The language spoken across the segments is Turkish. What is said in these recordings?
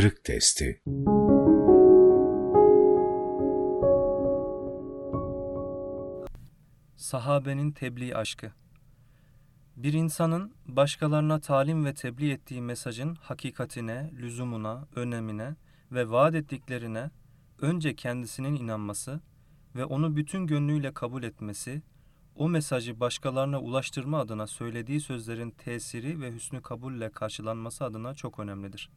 Kırık Testi Sahabenin tebliğ aşkı Bir insanın başkalarına talim ve tebliğ ettiği mesajın hakikatine, lüzumuna, önemine ve vaat ettiklerine önce kendisinin inanması ve onu bütün gönlüyle kabul etmesi, o mesajı başkalarına ulaştırma adına söylediği sözlerin tesiri ve hüsnü kabulle karşılanması adına çok önemlidir.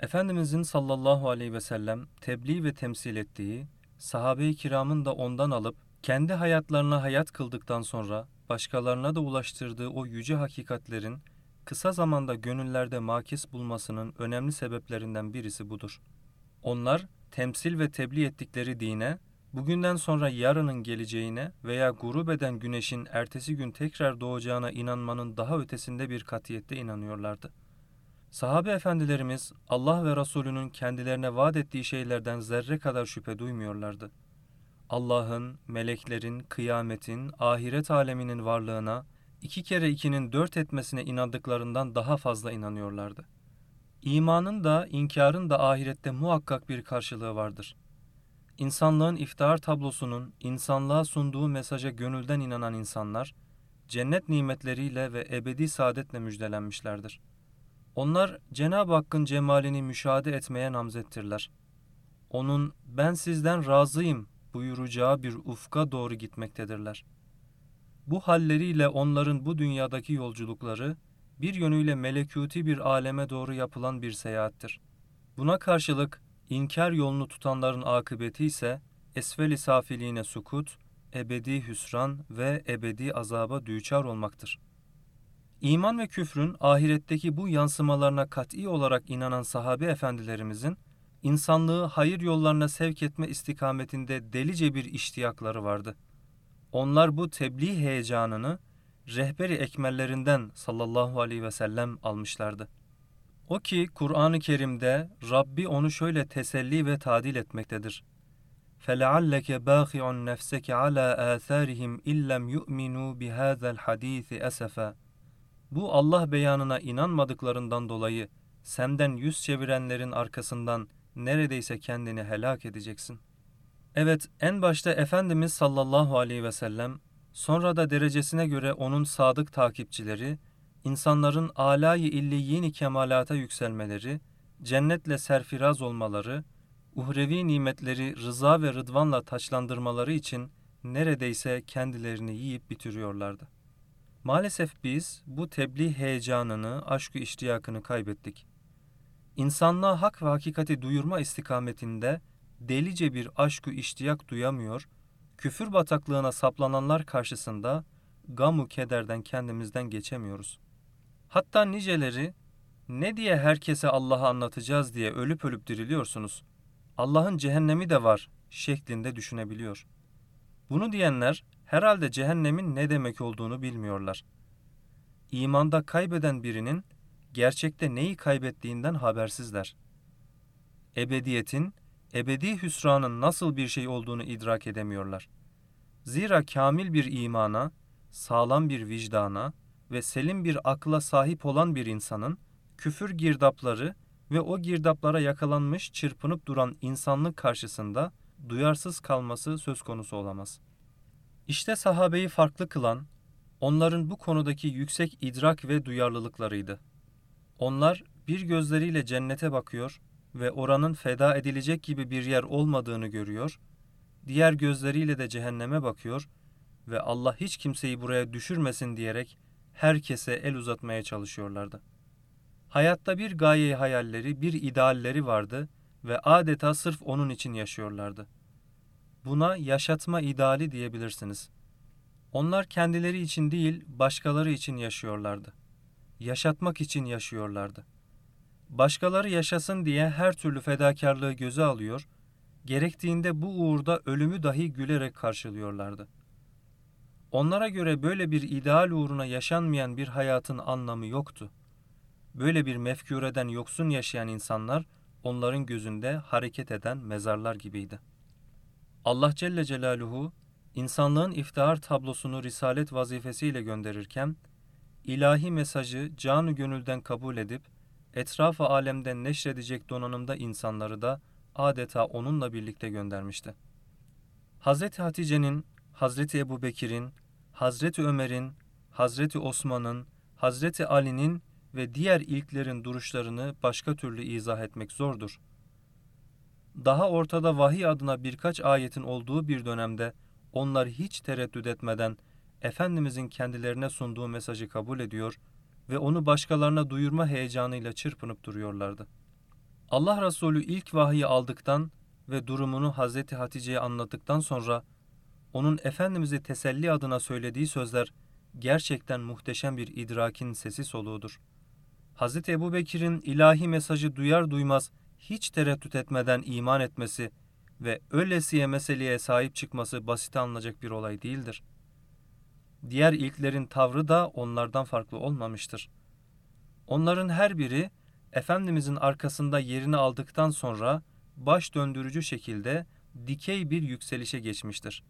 Efendimizin sallallahu aleyhi ve sellem tebliğ ve temsil ettiği, sahabe-i kiramın da ondan alıp kendi hayatlarına hayat kıldıktan sonra başkalarına da ulaştırdığı o yüce hakikatlerin kısa zamanda gönüllerde makis bulmasının önemli sebeplerinden birisi budur. Onlar temsil ve tebliğ ettikleri dine, bugünden sonra yarının geleceğine veya grup eden güneşin ertesi gün tekrar doğacağına inanmanın daha ötesinde bir katiyette inanıyorlardı. Sahabe efendilerimiz Allah ve Resulünün kendilerine vaat ettiği şeylerden zerre kadar şüphe duymuyorlardı. Allah'ın, meleklerin, kıyametin, ahiret aleminin varlığına, iki kere ikinin dört etmesine inandıklarından daha fazla inanıyorlardı. İmanın da, inkarın da ahirette muhakkak bir karşılığı vardır. İnsanlığın iftihar tablosunun insanlığa sunduğu mesaja gönülden inanan insanlar, cennet nimetleriyle ve ebedi saadetle müjdelenmişlerdir. Onlar Cenab-ı Hakk'ın cemalini müşahede etmeye namzettirler. Onun ben sizden razıyım buyuracağı bir ufka doğru gitmektedirler. Bu halleriyle onların bu dünyadaki yolculukları bir yönüyle melekuti bir aleme doğru yapılan bir seyahattir. Buna karşılık inkar yolunu tutanların akıbeti ise esfel-i safiliğine sukut, ebedi hüsran ve ebedi azaba düçar olmaktır. İman ve küfrün ahiretteki bu yansımalarına kat'i olarak inanan sahabe efendilerimizin insanlığı hayır yollarına sevk etme istikametinde delice bir iştiyakları vardı. Onlar bu tebliğ heyecanını rehberi ekmellerinden sallallahu aleyhi ve sellem almışlardı. O ki Kur'an-ı Kerim'de Rabbi onu şöyle teselli ve tadil etmektedir. فَلَعَلَّكَ بَاخِعٌ نَفْسَكَ عَلَى آثَارِهِمْ اِلَّمْ يُؤْمِنُوا بِهَذَا الْحَد۪يثِ أَسَفًا bu Allah beyanına inanmadıklarından dolayı senden yüz çevirenlerin arkasından neredeyse kendini helak edeceksin. Evet, en başta Efendimiz sallallahu aleyhi ve sellem, sonra da derecesine göre onun sadık takipçileri, insanların alayı illiyini kemalata yükselmeleri, cennetle serfiraz olmaları, uhrevi nimetleri rıza ve rıdvanla taçlandırmaları için neredeyse kendilerini yiyip bitiriyorlardı. Maalesef biz bu tebliğ heyecanını, aşkı iştiyakını kaybettik insanlığa hak ve hakikati duyurma istikametinde delice bir aşkı iştiyak duyamıyor, küfür bataklığına saplananlar karşısında gamu kederden kendimizden geçemiyoruz. Hatta niceleri ne diye herkese Allah'ı anlatacağız diye ölüp ölüp diriliyorsunuz. Allah'ın cehennemi de var şeklinde düşünebiliyor. Bunu diyenler herhalde cehennemin ne demek olduğunu bilmiyorlar. İmanda kaybeden birinin gerçekte neyi kaybettiğinden habersizler. Ebediyetin, ebedi hüsranın nasıl bir şey olduğunu idrak edemiyorlar. Zira kamil bir imana, sağlam bir vicdana ve selim bir akla sahip olan bir insanın küfür girdapları ve o girdaplara yakalanmış çırpınıp duran insanlık karşısında duyarsız kalması söz konusu olamaz. İşte sahabeyi farklı kılan, onların bu konudaki yüksek idrak ve duyarlılıklarıydı. Onlar bir gözleriyle cennete bakıyor ve oranın feda edilecek gibi bir yer olmadığını görüyor, diğer gözleriyle de cehenneme bakıyor ve Allah hiç kimseyi buraya düşürmesin diyerek herkese el uzatmaya çalışıyorlardı. Hayatta bir gayeyi hayalleri, bir idealleri vardı ve adeta sırf onun için yaşıyorlardı. Buna yaşatma ideali diyebilirsiniz. Onlar kendileri için değil, başkaları için yaşıyorlardı yaşatmak için yaşıyorlardı. Başkaları yaşasın diye her türlü fedakarlığı göze alıyor, gerektiğinde bu uğurda ölümü dahi gülerek karşılıyorlardı. Onlara göre böyle bir ideal uğruna yaşanmayan bir hayatın anlamı yoktu. Böyle bir mefkureden yoksun yaşayan insanlar onların gözünde hareket eden mezarlar gibiydi. Allah Celle Celaluhu insanlığın iftihar tablosunu risalet vazifesiyle gönderirken ilahi mesajı canı gönülden kabul edip etrafı alemde neşredecek donanımda insanları da adeta onunla birlikte göndermişti. Hazreti Hatice'nin, Hazreti Ebu Bekir'in, Hazreti Ömer'in, Hazreti Osman'ın, Hazreti Ali'nin ve diğer ilklerin duruşlarını başka türlü izah etmek zordur. Daha ortada vahiy adına birkaç ayetin olduğu bir dönemde onlar hiç tereddüt etmeden Efendimizin kendilerine sunduğu mesajı kabul ediyor ve onu başkalarına duyurma heyecanıyla çırpınıp duruyorlardı. Allah Resulü ilk vahiyi aldıktan ve durumunu Hazreti Hatice'ye anlattıktan sonra onun Efendimiz'i teselli adına söylediği sözler gerçekten muhteşem bir idrakin sesi soluğudur. Hazreti Ebu Bekir'in ilahi mesajı duyar duymaz hiç tereddüt etmeden iman etmesi ve öylesiye meseleye sahip çıkması basit alınacak bir olay değildir. Diğer ilklerin tavrı da onlardan farklı olmamıştır. Onların her biri Efendimizin arkasında yerini aldıktan sonra baş döndürücü şekilde dikey bir yükselişe geçmiştir.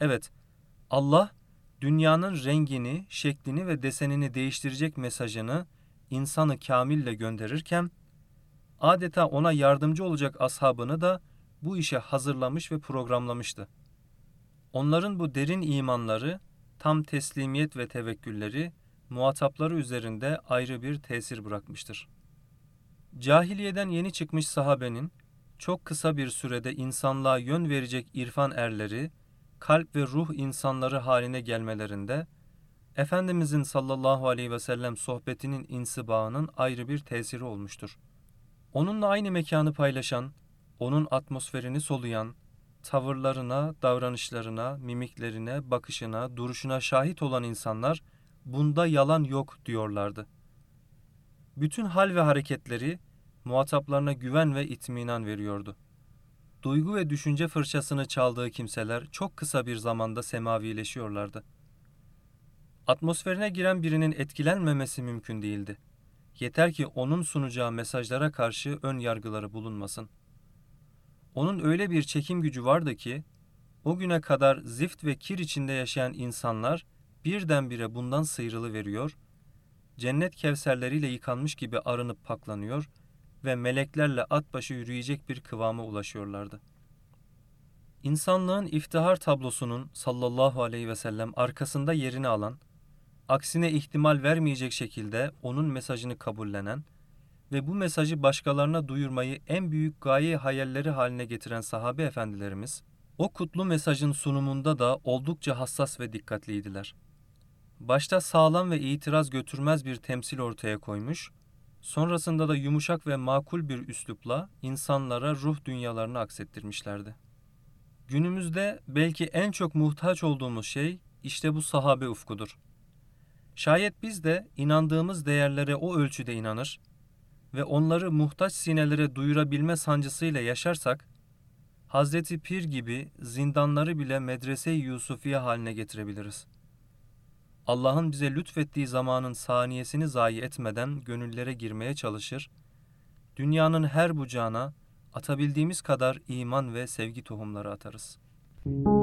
Evet, Allah dünyanın rengini, şeklini ve desenini değiştirecek mesajını insanı kamille gönderirken adeta ona yardımcı olacak ashabını da bu işe hazırlamış ve programlamıştı. Onların bu derin imanları, tam teslimiyet ve tevekkülleri muhatapları üzerinde ayrı bir tesir bırakmıştır. Cahiliyeden yeni çıkmış sahabenin çok kısa bir sürede insanlığa yön verecek irfan erleri, kalp ve ruh insanları haline gelmelerinde Efendimizin sallallahu aleyhi ve sellem sohbetinin insibağının ayrı bir tesiri olmuştur. Onunla aynı mekanı paylaşan, onun atmosferini soluyan, tavırlarına, davranışlarına, mimiklerine, bakışına, duruşuna şahit olan insanlar bunda yalan yok diyorlardı. Bütün hal ve hareketleri muhataplarına güven ve itminan veriyordu. Duygu ve düşünce fırçasını çaldığı kimseler çok kısa bir zamanda semavileşiyorlardı. Atmosferine giren birinin etkilenmemesi mümkün değildi. Yeter ki onun sunacağı mesajlara karşı ön yargıları bulunmasın. Onun öyle bir çekim gücü vardı ki, o güne kadar zift ve kir içinde yaşayan insanlar birdenbire bundan sıyrılı veriyor, cennet kevserleriyle yıkanmış gibi arınıp paklanıyor ve meleklerle at başı yürüyecek bir kıvama ulaşıyorlardı. İnsanlığın iftihar tablosunun sallallahu aleyhi ve sellem arkasında yerini alan, aksine ihtimal vermeyecek şekilde onun mesajını kabullenen ve bu mesajı başkalarına duyurmayı en büyük gaye hayalleri haline getiren sahabe efendilerimiz, o kutlu mesajın sunumunda da oldukça hassas ve dikkatliydiler. Başta sağlam ve itiraz götürmez bir temsil ortaya koymuş, sonrasında da yumuşak ve makul bir üslupla insanlara ruh dünyalarını aksettirmişlerdi. Günümüzde belki en çok muhtaç olduğumuz şey işte bu sahabe ufkudur. Şayet biz de inandığımız değerlere o ölçüde inanır ve onları muhtaç sinelere duyurabilme sancısıyla yaşarsak, Hazreti Pir gibi zindanları bile medrese-i Yusufiye haline getirebiliriz. Allah'ın bize lütfettiği zamanın saniyesini zayi etmeden gönüllere girmeye çalışır, dünyanın her bucağına atabildiğimiz kadar iman ve sevgi tohumları atarız.''